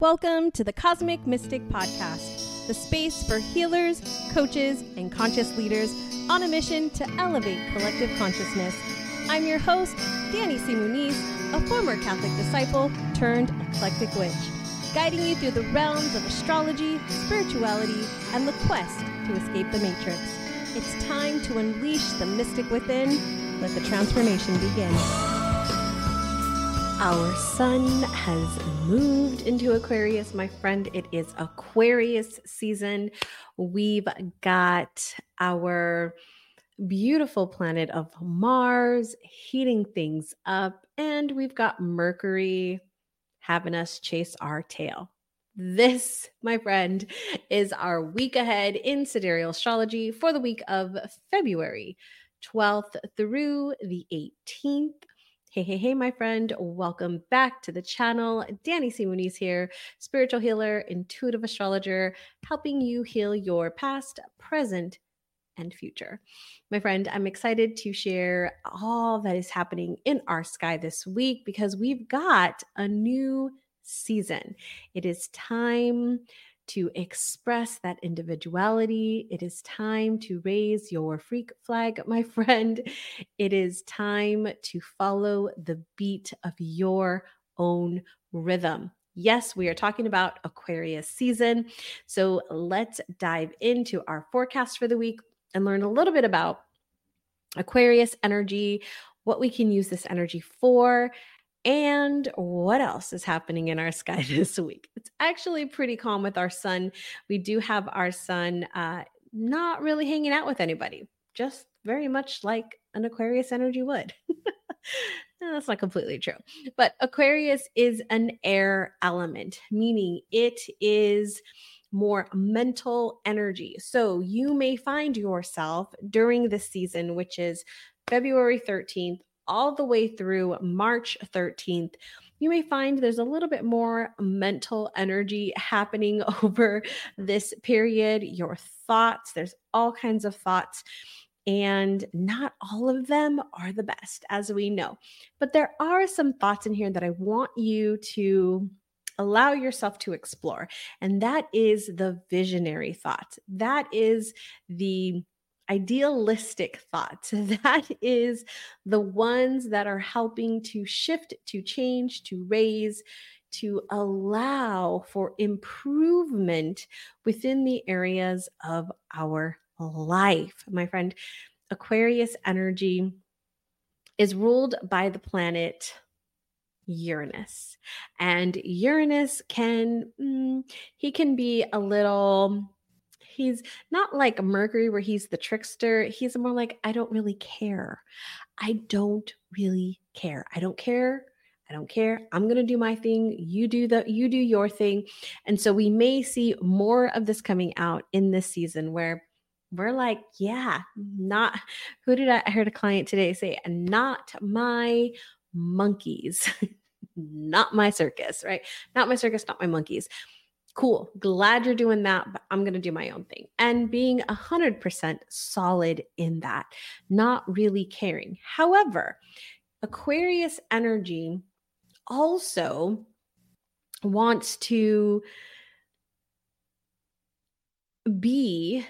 Welcome to the Cosmic Mystic Podcast, the space for healers, coaches, and conscious leaders on a mission to elevate collective consciousness. I'm your host, Danny C. Muniz, a former Catholic disciple turned eclectic witch, guiding you through the realms of astrology, spirituality, and the quest to escape the matrix. It's time to unleash the mystic within. Let the transformation begin. Our sun has moved into Aquarius, my friend. It is Aquarius season. We've got our beautiful planet of Mars heating things up, and we've got Mercury having us chase our tail. This, my friend, is our week ahead in sidereal astrology for the week of February 12th through the 18th. Hey, hey, hey, my friend. Welcome back to the channel. Danny C. Muniz here, spiritual healer, intuitive astrologer, helping you heal your past, present, and future. My friend, I'm excited to share all that is happening in our sky this week because we've got a new season. It is time to express that individuality. It is time to raise your freak flag, my friend. It is time to follow the beat of your own rhythm. Yes, we are talking about Aquarius season. So let's dive into our forecast for the week and learn a little bit about Aquarius energy, what we can use this energy for, and what else is happening in our sky this week? It's actually pretty calm with our sun. We do have our sun uh, not really hanging out with anybody, just very much like an Aquarius energy would. that's not completely true. But Aquarius is an air element, meaning it is more mental energy. So you may find yourself during this season, which is February 13th all the way through March 13th, you may find there's a little bit more mental energy happening over this period. Your thoughts, there's all kinds of thoughts. And not all of them are the best, as we know. But there are some thoughts in here that I want you to allow yourself to explore. And that is the visionary thought. That is the idealistic thoughts. That is the ones that are helping to shift, to change, to raise, to allow for improvement within the areas of our life. My friend, Aquarius energy is ruled by the planet Uranus. And Uranus can, mm, he can be a little he's not like Mercury where he's the trickster. He's more like, I don't really care. I don't really care. I don't care. I don't care. I'm going to do my thing. You do the you do your thing. And so we may see more of this coming out in this season where we're like, yeah, not who did I, I heard a client today say, not my monkeys. not my circus, right? Not my circus, not my monkeys cool. Glad you're doing that but i'm going to do my own thing. And being 100% solid in that not really caring. However aquarius energy also wants to be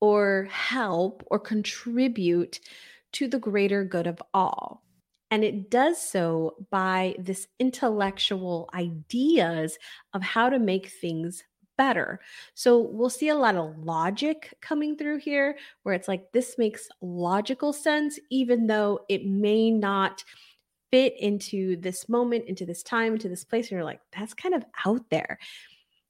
or help or contribute to the greater good of all and it does so by this intellectual ideas of how to make things better. So we'll see a lot of logic coming through here where it's like this makes logical sense, even though it may not fit into this moment, into this time, into this place. And you're like, that's kind of out there.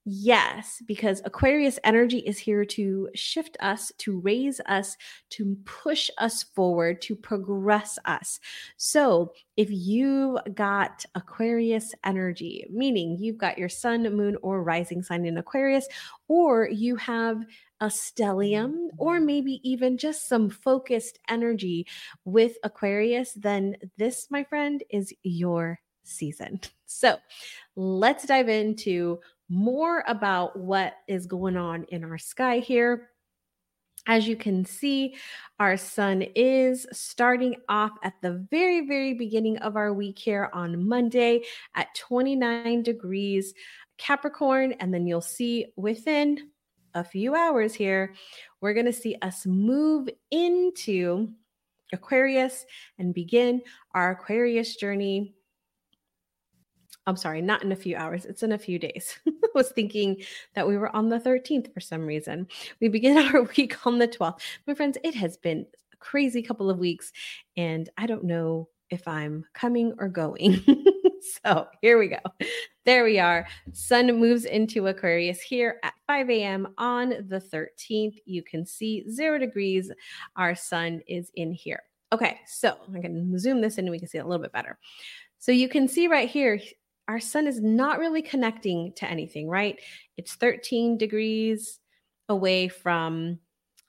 Yes, because Aquarius energy is here to shift us, to raise us, to push us forward, to progress us. So, if you got Aquarius energy, meaning you've got your sun, moon, or rising sign in Aquarius, or you have a stellium, or maybe even just some focused energy with Aquarius, then this, my friend, is your season. So, let's dive into more about what is going on in our sky here. As you can see, our sun is starting off at the very, very beginning of our week here on Monday at 29 degrees Capricorn, and then you'll see within a few hours here, we're going to see us move into Aquarius and begin our Aquarius journey. I'm sorry, not in a few hours. It's in a few days. I was thinking that we were on the 13th for some reason. We begin our week on the 12th. My friends, it has been a crazy couple of weeks, and I don't know if I'm coming or going. so here we go. There we are. Sun moves into Aquarius here at 5 a.m. on the 13th. You can see zero degrees. Our sun is in here. Okay, so I can zoom this in and we can see it a little bit better. So you can see right here, our sun is not really connecting to anything, right? It's 13 degrees away from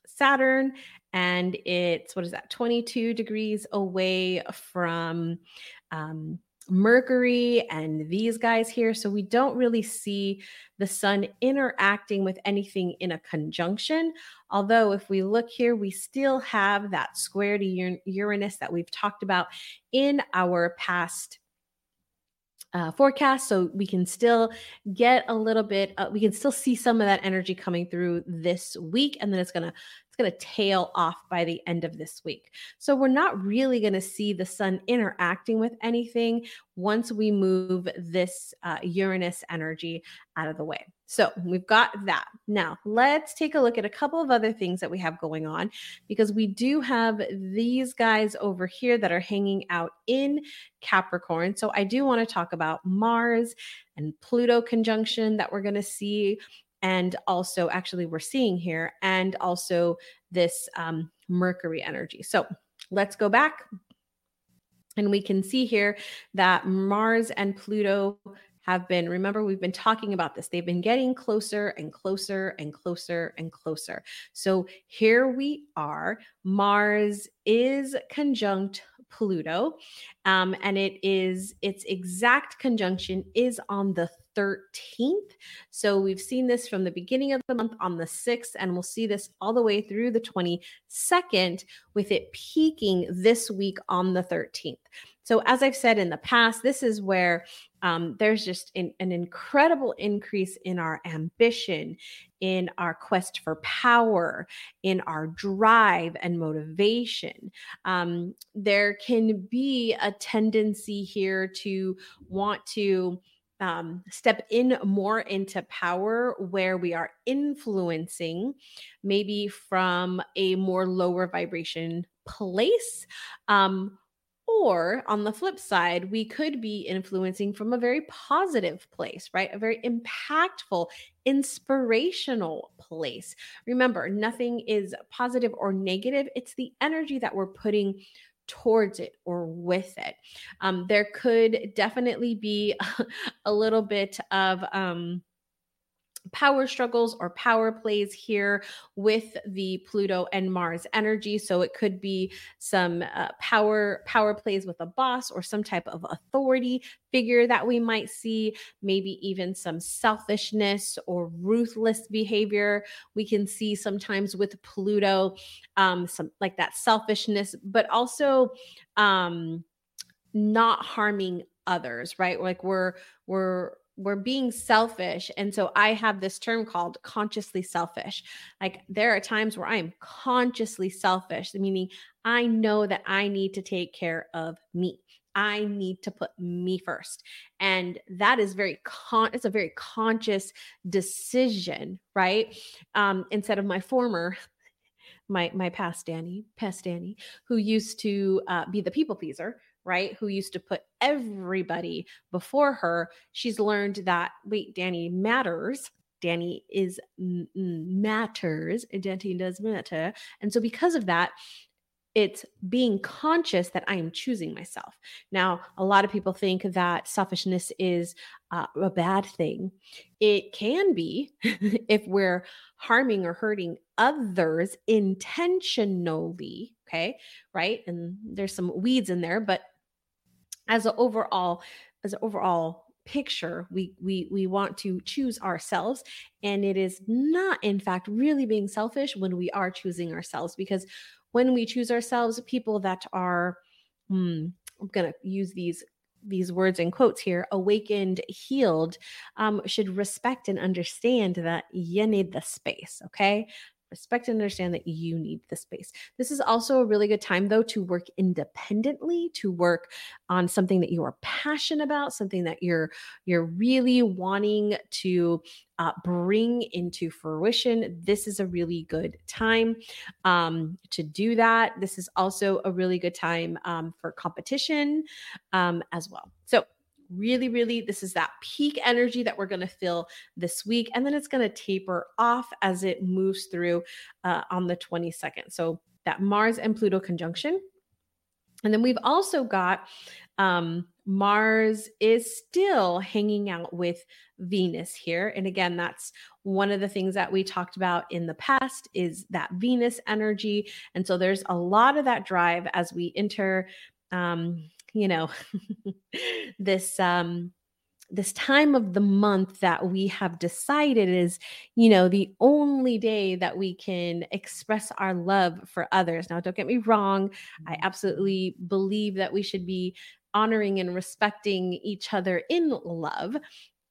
Saturn and it's what is that 22 degrees away from um, Mercury and these guys here. So we don't really see the sun interacting with anything in a conjunction. Although, if we look here, we still have that square to Uranus that we've talked about in our past uh, forecast. So we can still get a little bit, uh, we can still see some of that energy coming through this week. And then it's going to it's going to tail off by the end of this week. So we're not really going to see the sun interacting with anything once we move this uh, Uranus energy out of the way. So we've got that. Now, let's take a look at a couple of other things that we have going on because we do have these guys over here that are hanging out in Capricorn. So I do want to talk about Mars and Pluto conjunction that we're going to see and also actually we're seeing here, and also this um, Mercury energy. So let's go back. And we can see here that Mars and Pluto have been, remember, we've been talking about this. They've been getting closer and closer and closer and closer. So here we are. Mars is conjunct Pluto. Um, and it is its exact conjunction is on the 13th. So we've seen this from the beginning of the month on the 6th, and we'll see this all the way through the 22nd, with it peaking this week on the 13th. So, as I've said in the past, this is where um, there's just an, an incredible increase in our ambition, in our quest for power, in our drive and motivation. Um, there can be a tendency here to want to um, step in more into power where we are influencing maybe from a more lower vibration place um, or on the flip side, we could be influencing from a very positive place, right? A very impactful, inspirational place. Remember, nothing is positive or negative, it's the energy that we're putting towards it or with it. Um, there could definitely be a little bit of, um, power struggles or power plays here with the Pluto and Mars energy. So it could be some uh, power power plays with a boss or some type of authority figure that we might see, maybe even some selfishness or ruthless behavior. We can see sometimes with Pluto um some like that selfishness, but also um not harming others, right? Like we're we're we're being selfish. And so i have this term called consciously selfish. Like there are times where i am consciously selfish meaning i know that i need to take care of me. I need to put me first. And that is very con it's a very conscious decision right? Um instead of my former my my past danny past danny who used to uh, be the people pleaser right? Who used to put everybody before her. She's learned that, wait, Danny matters. Danny is matters. Danny does matter. And so, because of that, it's being conscious that I am choosing myself. Now, a lot of people think that selfishness is uh, a bad thing. It can be if we're harming or hurting others intentionally. Okay. Right. And there's some weeds in there, but as an overall as an overall picture we we we want to choose ourselves and it is not in fact really being selfish when we are choosing ourselves because when we choose ourselves people that are hmm, i'm going to use these these words in quotes here awakened healed um, should respect and understand that you need the space okay respect and understand that you need the space. This is also a really good time, though, to work independently, to work on something that you are passionate about, something that you're you're really wanting to uh, bring into fruition. This is a really good time um, to do that. This is also a really good time um, for competition um, as well. So really, really, this is that peak energy that we're going to feel this week. And then it's going to taper off as it moves through uh, on the 22nd. So that Mars and Pluto conjunction. And then we've also got um, Mars is still hanging out with Venus here. And again, that's one of the things that we talked about in the past is that Venus energy. And so there's a lot of that drive as we enter um, you know this um this time of the month that we have decided is you know the only day that we can express our love for others now don't get me wrong i mm-hmm. absolutely believe that we should be honoring and respecting each other in love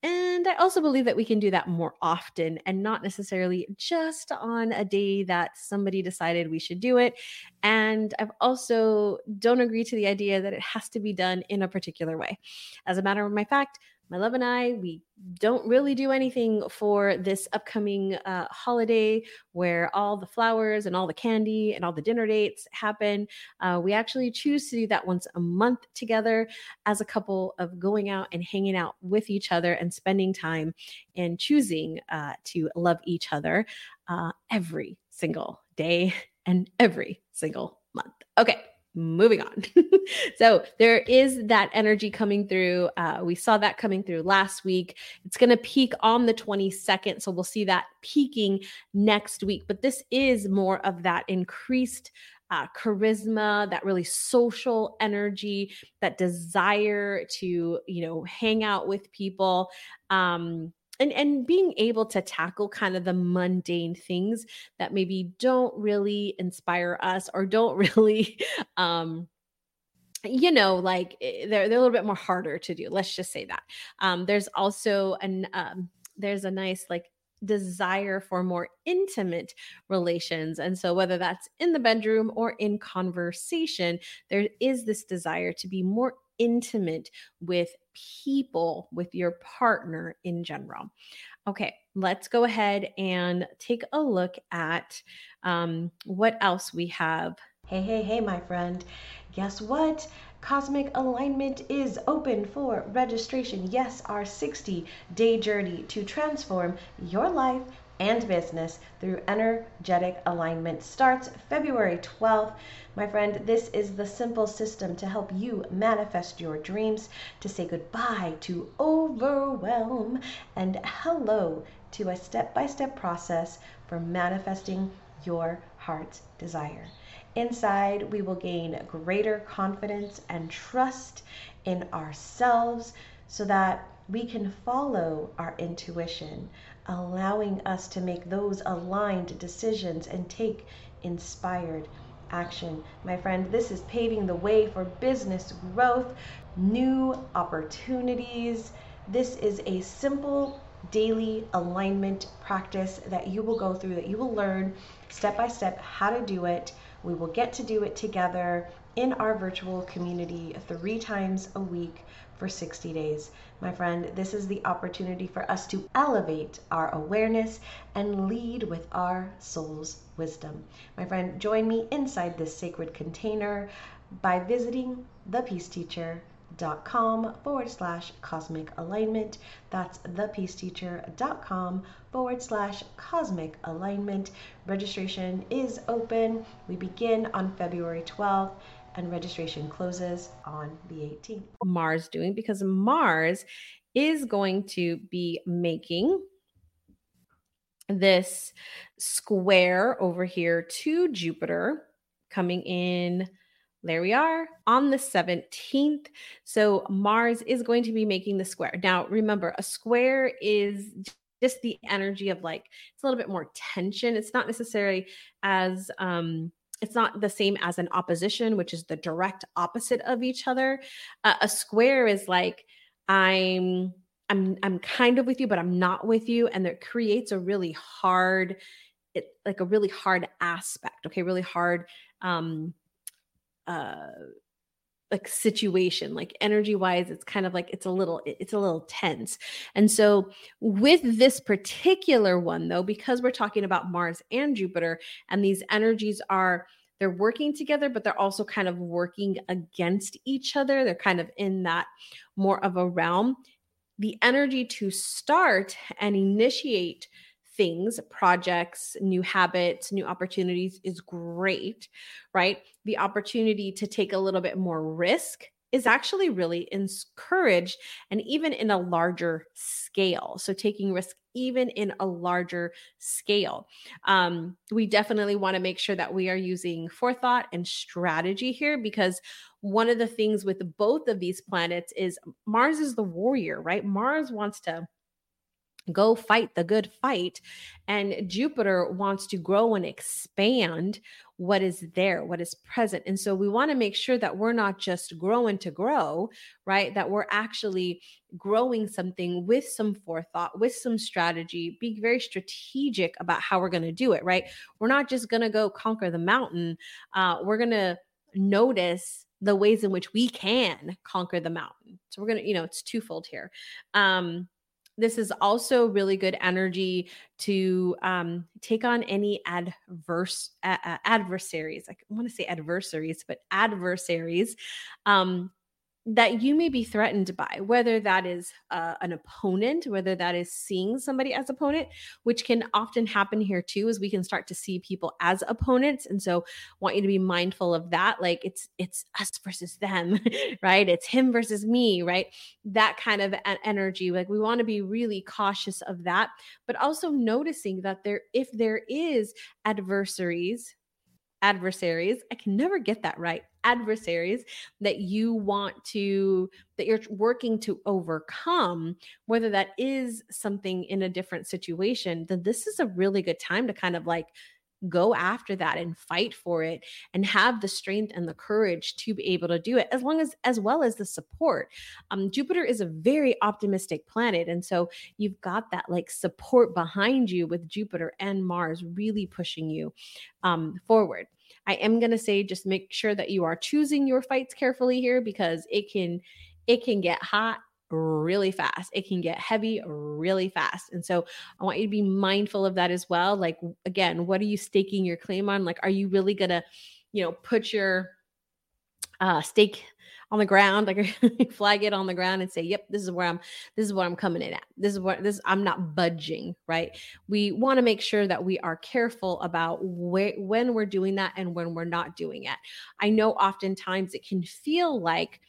and I also believe that we can do that more often and not necessarily just on a day that somebody decided we should do it. And I've also don't agree to the idea that it has to be done in a particular way. As a matter of my fact, my love and I, we don't really do anything for this upcoming uh, holiday where all the flowers and all the candy and all the dinner dates happen. Uh, we actually choose to do that once a month together as a couple of going out and hanging out with each other and spending time and choosing uh, to love each other uh, every single day and every single month. Okay moving on. so there is that energy coming through. Uh, we saw that coming through last week. It's going to peak on the 22nd. So we'll see that peaking next week. But this is more of that increased. Uh, charisma, that really social energy, that desire to, you know, hang out with people. Um, and and being able to tackle kind of the mundane things that maybe don't really inspire us or don't really um you know like eh, they're they're a little bit more harder to do let's just say that um there's also an um there's a nice like desire for more intimate relations. And so, whether that's in the bedroom or in conversation, there is this desire to be more intimate with people, with your partner in general. Okay, let's go ahead and take a look at um, what else we have. Hey, hey, hey, my friend. Guess what? Cosmic Alignment is open for registration. Yes, our 60 day journey to transform your life and business through energetic alignment starts February 12th. My friend, this is the simple system to help you manifest your dreams, to say goodbye to overwhelm, and hello to a step by step process for manifesting your heart's desire. Inside, we will gain greater confidence and trust in ourselves so that we can follow our intuition, allowing us to make those aligned decisions and take inspired action. My friend, this is paving the way for business growth, new opportunities. This is a simple daily alignment practice that you will go through, that you will learn step by step how to do it. We will get to do it together in our virtual community three times a week for 60 days. My friend, this is the opportunity for us to elevate our awareness and lead with our soul's wisdom. My friend, join me inside this sacred container by visiting thepeaceteacher.com forward slash cosmic alignment. That's thepeaceteacher.com forward slash cosmic alignment. Registration is open. We begin on February 12th and registration closes on the 18th. Mars doing because Mars is going to be making this square over here to Jupiter coming in there we are on the 17th. So Mars is going to be making the square. Now, remember, a square is just the energy of like, it's a little bit more tension. It's not necessarily as um, it's not the same as an opposition, which is the direct opposite of each other. Uh, a square is like I'm I'm I'm kind of with you, but I'm not with you, and that creates a really hard, it like a really hard aspect. Okay, really hard. Um, uh like situation like energy wise it's kind of like it's a little it's a little tense. And so with this particular one though because we're talking about mars and jupiter and these energies are they're working together but they're also kind of working against each other they're kind of in that more of a realm the energy to start and initiate things, projects, new habits, new opportunities is great, right? The opportunity to take a little bit more risk is actually really encouraged and even in a larger scale. So, taking risk even in a larger scale. Um, we definitely want to make sure that we are using forethought and strategy here because one of the things with both of these planets is Mars is the warrior, right? Mars wants to go fight the good fight. And Jupiter wants to grow and expand what is there, what is present. And so we want to make sure that we're not just growing to grow, right? That we're actually growing something with some forethought, with some strategy, be very strategic about how we're going to do it, right? We're not just going to go conquer the mountain. Uh, we're going to notice the ways in which we can conquer the mountain. So we're going to, you know, it's twofold here. Um, this is also really good energy to um, take on any adverse uh, adversaries. I want to say adversaries, but adversaries um, that you may be threatened by, whether that is uh, an opponent, whether that is seeing somebody as opponent, which can often happen here too, as we can start to see people as opponents. And so, want you to be mindful of that. Like it's it's us versus them, right? It's him versus me, right? That kind of energy. Like we want to be really cautious of that, but also noticing that there, if there is adversaries adversaries. I can never get that right. Adversaries that you want to, that you're working to overcome, whether that is something in a different situation, then this is a really good time to kind of like go after that and fight for it and have the strength and the courage to be able to do it as long as as well as the support. Um jupiter is a very optimistic planet and so you've got that like support behind you with jupiter and mars really pushing you um forward I am going to say just make sure that you are choosing your fights carefully here because it can it can get hot really fast. It can get heavy really fast. And so I want you to be mindful of that as well. Like again, what are you staking your claim on? Like are you really going to, you know, put your uh stake on the ground, like flag it on the ground and say, "Yep, this is where I'm. This is what I'm coming in at. This is what this. I'm not budging." Right? We want to make sure that we are careful about where when we're doing that and when we're not doing it. I know oftentimes it can feel like.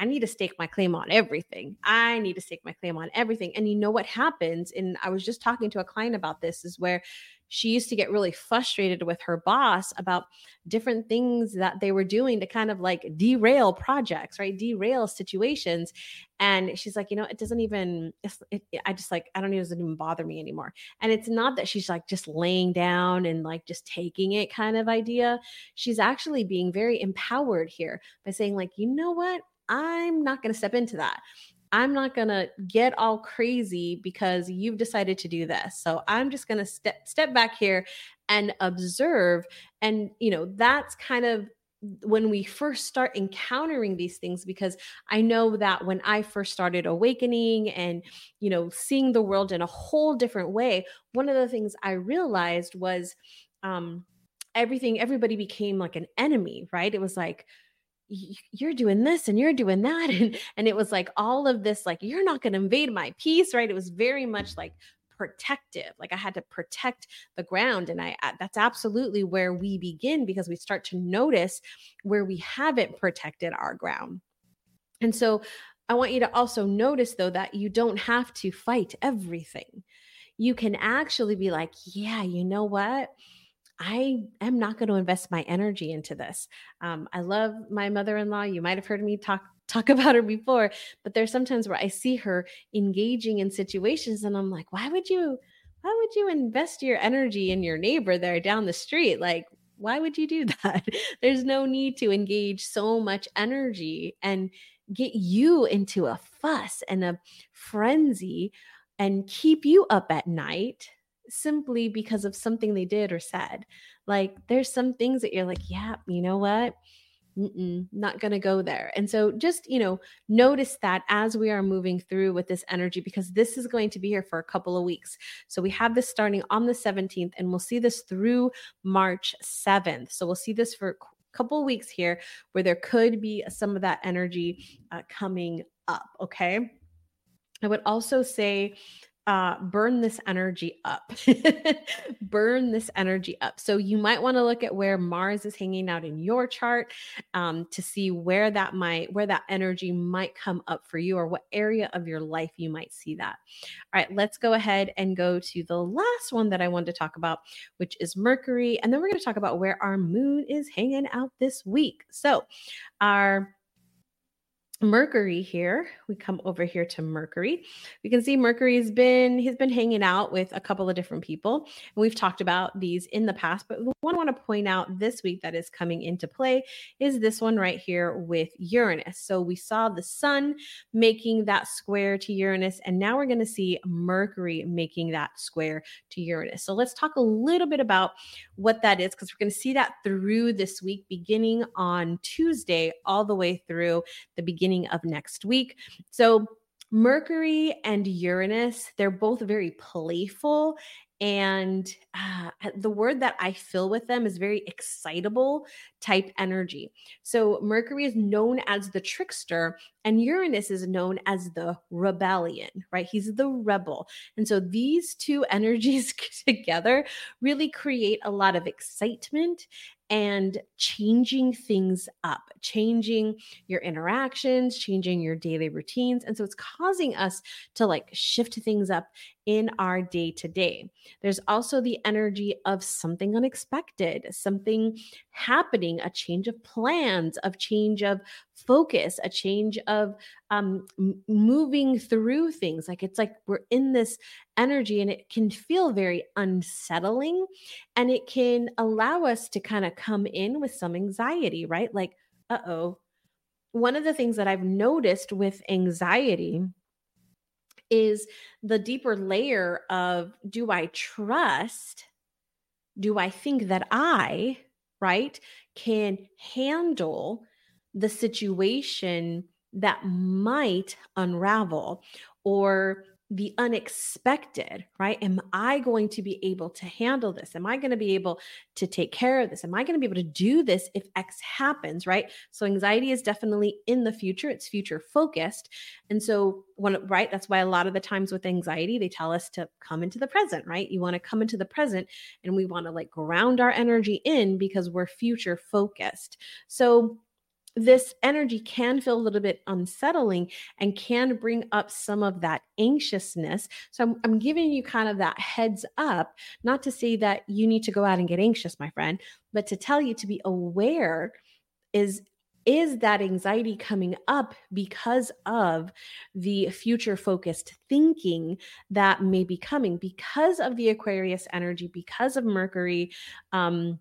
I need to stake my claim on everything. I need to stake my claim on everything. And you know what happens? And I was just talking to a client about this is where she used to get really frustrated with her boss about different things that they were doing to kind of like derail projects, right? Derail situations. And she's like, you know, it doesn't even, it, I just like, I don't even, doesn't even bother me anymore. And it's not that she's like just laying down and like just taking it kind of idea. She's actually being very empowered here by saying, like, you know what? I'm not going to step into that. I'm not going to get all crazy because you've decided to do this. So I'm just going to step step back here and observe and you know that's kind of when we first start encountering these things because i know that when i first started awakening and you know seeing the world in a whole different way one of the things i realized was um everything everybody became like an enemy right it was like you're doing this and you're doing that and and it was like all of this like you're not going to invade my peace right? It was very much like protective like i had to protect the ground and i that's absolutely where we begin because we start to notice where we haven't protected our ground. And so i want you to also notice though that you don't have to fight everything. You can actually be like yeah you know what I am not going to invest my energy into this. Um, I love my mother in law. You might have heard me talk talk about her before, but there's sometimes where I see her engaging in situations, and I'm like, why would you? Why would you invest your energy in your neighbor there down the street? Like, why would you do that? There's no need to engage so much energy and get you into a fuss and a frenzy and keep you up at night simply because of something they did or said. Like there's some things that you're like, yeah, you know what? Mm-mm, not going to go there. And so just, you know, notice that as we are moving through with this energy, because this is going to be here for a couple of weeks. So we have this starting on the 17th, and we'll see this through March 7th. So we'll see this for a couple of weeks here where there could be some of that energy uh, coming up. Okay. I would also say uh, burn this energy up. burn this energy up. So you might want to look at where Mars is hanging out in your chart um, to see where that might where that energy might come up for you, or what area of your life you might see that. All right, let's go ahead and go to the last one that I wanted to talk about, which is Mercury, and then we're going to talk about where our moon is hanging out this week. So our Mercury here. We come over here to Mercury. We can see Mercury's been he's been hanging out with a couple of different people. And we've talked about these in the past, but the one I want to point out this week that is coming into play is this one right here with Uranus. So we saw the sun making that square to Uranus and now we're going to see Mercury making that square to Uranus. So let's talk a little bit about what that is because we're going to see that through this week beginning on Tuesday all the way through the beginning beginning of next week. So, Mercury and Uranus, they're both very playful. And uh, the word that I fill with them is very excitable type energy. So, Mercury is known as the trickster, and Uranus is known as the rebellion, right? He's the rebel. And so, these two energies together really create a lot of excitement and changing things up, changing your interactions, changing your daily routines. And so it's causing us to like shift things up in our day to day. There's also the energy of something unexpected, something happening, a change of plans, of change of focus, a change of um, moving through things. Like it's like we're in this energy and it can feel very unsettling and it can allow us to kind of come in with some anxiety, right? Like, uh oh. One of the things that I've noticed with anxiety is the deeper layer of do I trust? Do I think that I, right, can handle the situation that might unravel or the unexpected, right? Am I going to be able to handle this? Am I going to be able to take care of this? Am I going to be able to do this if X happens, right? So anxiety is definitely in the future, it's future focused. And so when right, that's why a lot of the times with anxiety, they tell us to come into the present, right? You want to come into the present and we want to like ground our energy in because we're future focused. So this energy can feel a little bit unsettling and can bring up some of that anxiousness. So I'm, I'm, giving you kind of that heads up, not to say that you need to go out and get anxious, my friend, but to tell you to be aware is is that anxiety coming up because of the future focused thinking that may be coming because of the aquarius energy because of mercury um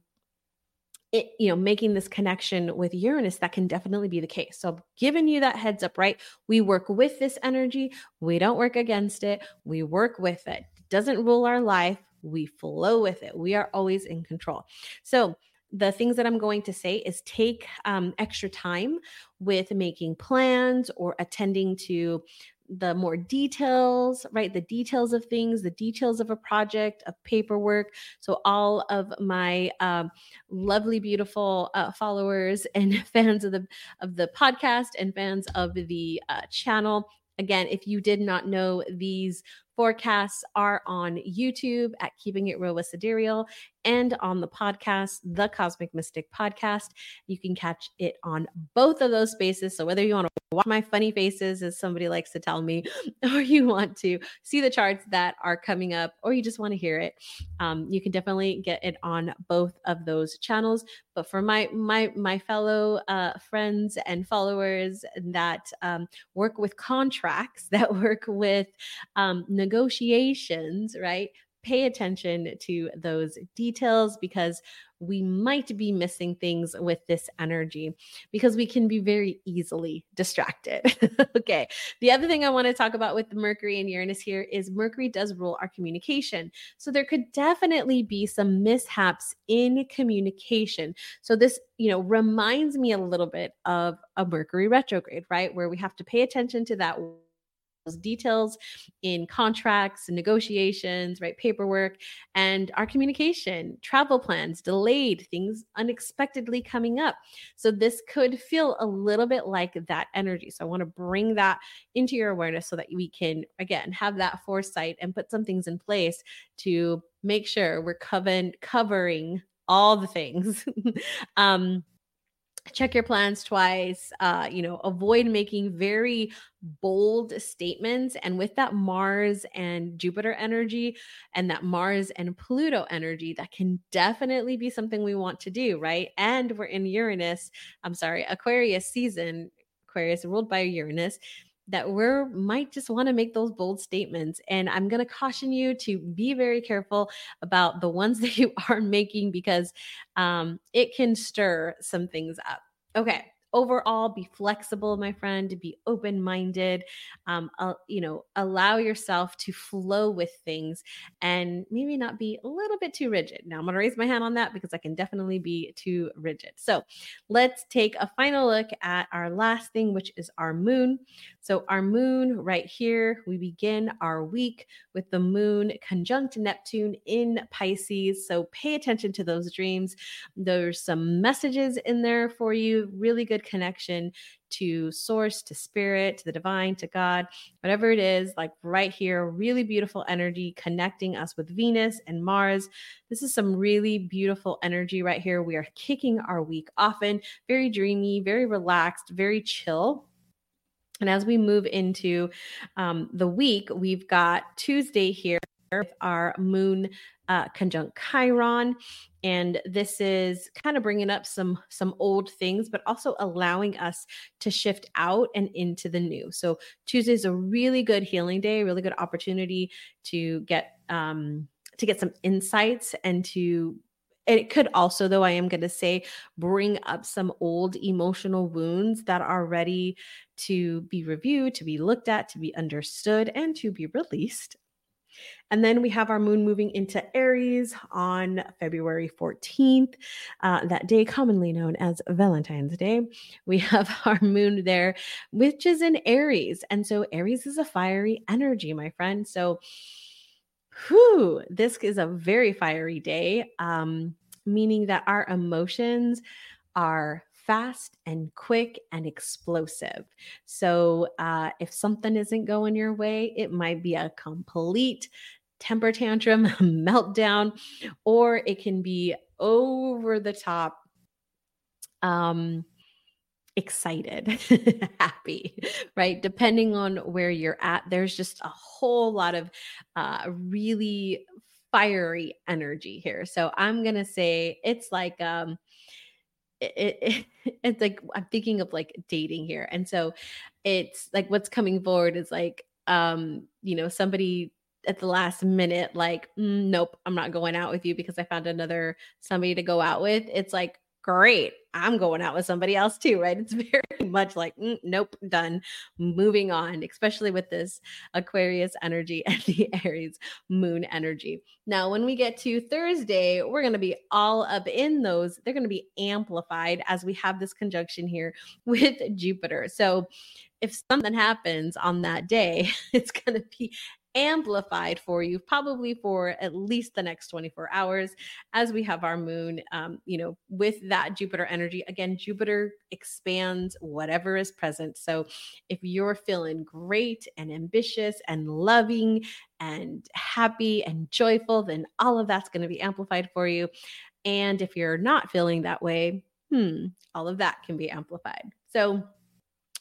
it, you know, making this connection with Uranus, that can definitely be the case. So, giving you that heads up, right? We work with this energy, we don't work against it, we work with it. it doesn't rule our life, we flow with it. We are always in control. So, the things that I'm going to say is take um, extra time with making plans or attending to the more details, right? The details of things, the details of a project, of paperwork. So, all of my um, lovely, beautiful uh, followers and fans of the of the podcast and fans of the uh, channel. Again, if you did not know, these forecasts are on YouTube at Keeping It Real with Sidereal and on the podcast, the Cosmic Mystic Podcast. You can catch it on both of those spaces. So whether you want to watch my funny faces, as somebody likes to tell me, or you want to see the charts that are coming up, or you just want to hear it, um, you can definitely get it on both of those channels. But for my my my fellow uh, friends and followers that um, work with contracts, that work with um, negotiations, right? pay attention to those details because we might be missing things with this energy because we can be very easily distracted. okay. The other thing I want to talk about with Mercury and Uranus here is Mercury does rule our communication. So there could definitely be some mishaps in communication. So this, you know, reminds me a little bit of a Mercury retrograde, right? Where we have to pay attention to that details in contracts, negotiations, right? Paperwork, and our communication, travel plans, delayed, things unexpectedly coming up. So this could feel a little bit like that energy. So I want to bring that into your awareness so that we can, again, have that foresight and put some things in place to make sure we're covering covering all the things. um, check your plans twice uh you know avoid making very bold statements and with that mars and jupiter energy and that mars and pluto energy that can definitely be something we want to do right? And we're in uranus i'm sorry aquarius season aquarius ruled by uranus that we might just want to make those bold statements. And I'm going to caution you to be very careful about the ones that you are making because um, it can stir some things up. Okay overall be flexible my friend be open-minded um, uh, you know allow yourself to flow with things and maybe not be a little bit too rigid. Now i'm going to raise my hand on that because i can definitely be too rigid. So let's take a final look at our last thing which is our moon. So our moon right here we begin our week with the moon conjunct neptune in pisces. So pay attention to those dreams. There's some messages in there for you really good connection to source, to spirit, to the divine, to God, whatever it is, like right here, really beautiful energy connecting us with Venus and Mars. This is some really beautiful energy right here. We are kicking our week often, very dreamy, very relaxed, very chill. And as we move into um, the week, we've got Tuesday here with our moon uh, conjunct Chiron, and this is kind of bringing up some some old things, but also allowing us to shift out and into the new. So Tuesday is a really good healing day, really good opportunity to get um, to get some insights and to it could also though i am going to say bring up some old emotional wounds that are ready to be reviewed to be looked at to be understood and to be released and then we have our moon moving into Aries on February 14th, uh, that day commonly known as Valentine's Day. We have our moon there, which is in Aries. And so Aries is a fiery energy, my friend. So, whew, this is a very fiery day, um, meaning that our emotions are fast and quick and explosive. So, uh, if something isn't going your way, it might be a complete temper tantrum, meltdown, or it can be over the top. Um, excited, happy, right? Depending on where you're at, there's just a whole lot of uh, really fiery energy here. So I'm gonna say it's like um, it, it, it's like I'm thinking of like dating here. And so it's like what's coming forward is like um you know somebody at the last minute like mm, nope i'm not going out with you because i found another somebody to go out with it's like great i'm going out with somebody else too right? It's very much like mm, nope done moving on especially with this aquarius energy and the aries moon energy. Now when we get to thursday we're going to be all up in those. They're going to be amplified as we have this conjunction here with jupiter. So if something happens on that day, it's going to be amplified for you probably for at least the next 24 hours as we have our moon um, you know with that jupiter energy. Again jupiter expands whatever is present. So if you're feeling great and ambitious and loving and happy and joyful then all of that's going to be amplified for you. And if you're not feeling that way hmm all of that can be amplified. So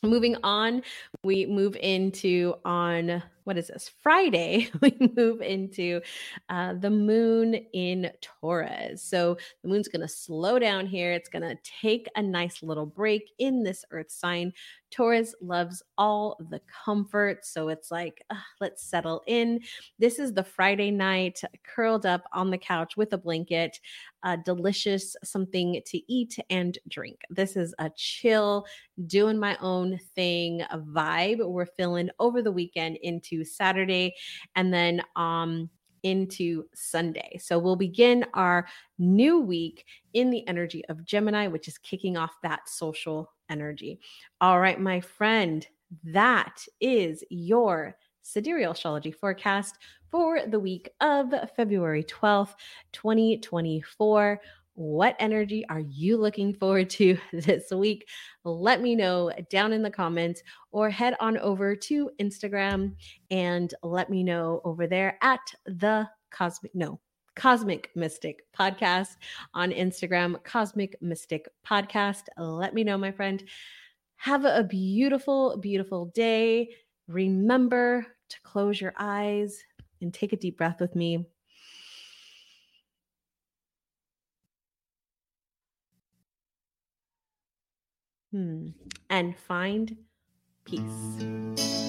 moving on we move into on what is this friday we move into uh, the moon in taurus. So the moon's going to slow down here it's going to take a nice little break in this earth sign. Taurus loves all the comfort so it's like uh, let's settle in. This is the friday night curled up on the couch with a blanket a delicious something to eat and drink. This is a chill doing my own thing vibe we're feeling over the weekend into Saturday and then um into Sunday. So we'll begin our new week in the energy of Gemini, which is kicking off that social energy. All right, my friend, that is your sidereal astrology forecast for the week of February 12th, 2024. What energy are you looking forward to this week? Let me know down in the comments or head on over to Instagram and let me know over there at the Cosmic, no, Cosmic Mystic Podcast on Instagram, Cosmic Mystic Podcast. Let me know, my friend. Have a beautiful, beautiful day. Remember to close your eyes and take a deep breath with me. Hmm. And find peace.